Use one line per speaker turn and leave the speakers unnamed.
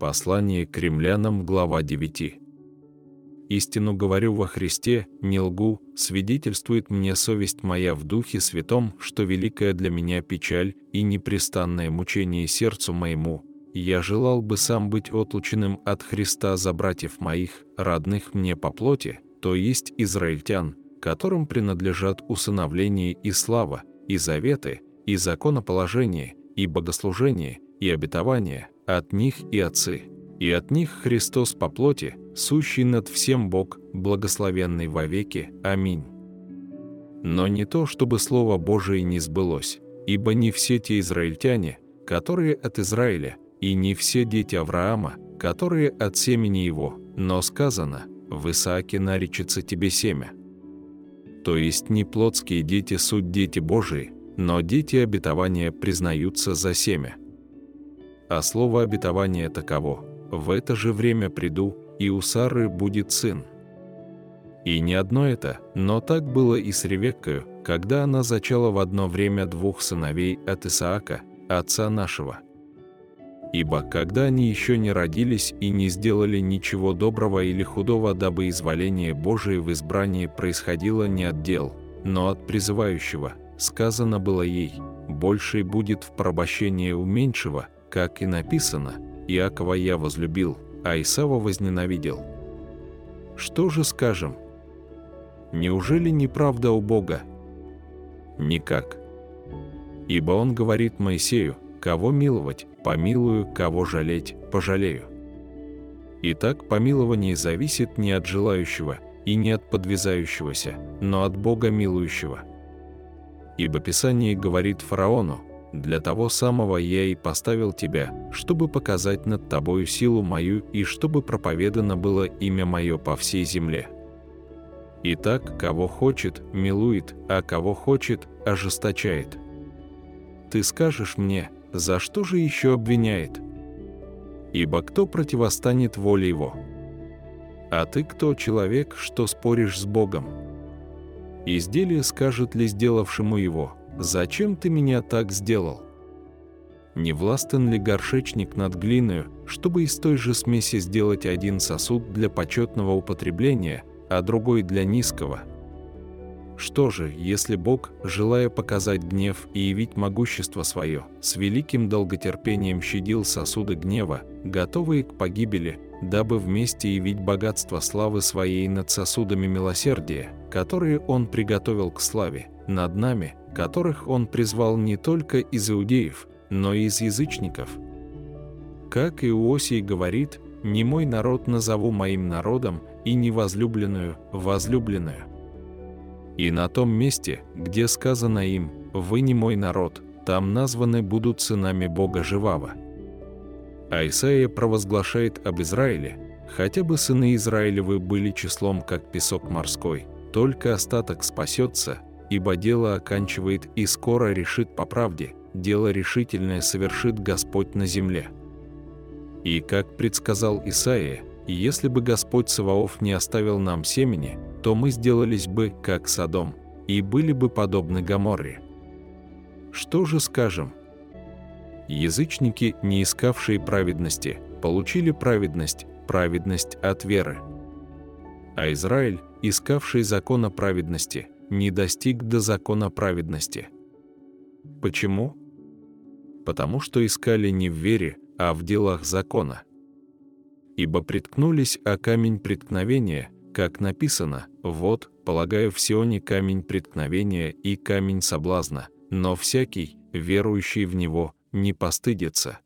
Послание к римлянам, глава 9. «Истину говорю во Христе, не лгу, свидетельствует мне совесть моя в Духе Святом, что великая для меня печаль и непрестанное мучение сердцу моему. Я желал бы сам быть отлученным от Христа за братьев моих, родных мне по плоти, то есть израильтян, которым принадлежат усыновление и слава, и заветы, и законоположение, и богослужение, и обетование, от них и отцы, и от них Христос по плоти, сущий над всем Бог, благословенный вовеки. Аминь. Но не то, чтобы Слово Божие не сбылось, ибо не все те израильтяне, которые от Израиля, и не все дети Авраама, которые от семени его, но сказано, в Исааке наречется тебе семя. То есть не плотские дети суть дети Божии, но дети обетования признаются за семя. А слово обетования таково «В это же время приду, и у Сары будет сын». И не одно это, но так было и с Ревеккою, когда она зачала в одно время двух сыновей от Исаака, отца нашего. Ибо когда они еще не родились и не сделали ничего доброго или худого, дабы изволение Божие в избрании происходило не от дел, но от призывающего, сказано было ей, «Больший будет в порабощении у меньшего», как и написано, Иакова я возлюбил, а Исава возненавидел. Что же скажем? Неужели неправда у Бога? Никак. Ибо он говорит Моисею, кого миловать, помилую, кого жалеть, пожалею. Итак, помилование зависит не от желающего и не от подвязающегося, но от Бога милующего. Ибо Писание говорит фараону, для того самого я и поставил тебя, чтобы показать над тобою силу мою и чтобы проповедано было имя мое по всей земле. Итак, кого хочет, милует, а кого хочет, ожесточает. Ты скажешь мне, за что же еще обвиняет? Ибо кто противостанет воле его? А ты кто человек, что споришь с Богом? Изделие скажет ли сделавшему его – «Зачем ты меня так сделал?» Не властен ли горшечник над глиною, чтобы из той же смеси сделать один сосуд для почетного употребления, а другой для низкого? Что же, если Бог, желая показать гнев и явить могущество свое, с великим долготерпением щадил сосуды гнева, готовые к погибели, дабы вместе явить богатство славы своей над сосудами милосердия, которые Он приготовил к славе, над нами, которых он призвал не только из иудеев, но и из язычников. Как Иосий говорит, «Не мой народ назову моим народом, и не возлюбленную – возлюбленную». И на том месте, где сказано им «Вы не мой народ», там названы будут сынами Бога Живаго. А Исаия провозглашает об Израиле, хотя бы сыны Израилевы были числом, как песок морской, только остаток спасется – ибо дело оканчивает и скоро решит по правде, дело решительное совершит Господь на земле. И как предсказал Исаия, если бы Господь Саваоф не оставил нам семени, то мы сделались бы, как Содом, и были бы подобны Гоморре. Что же скажем? Язычники, не искавшие праведности, получили праведность, праведность от веры. А Израиль, искавший закона праведности, не достиг до закона праведности. Почему? Потому что искали не в вере, а в делах закона. Ибо приткнулись о камень преткновения, как написано, «Вот, полагаю в Сионе камень преткновения и камень соблазна, но всякий, верующий в него, не постыдится».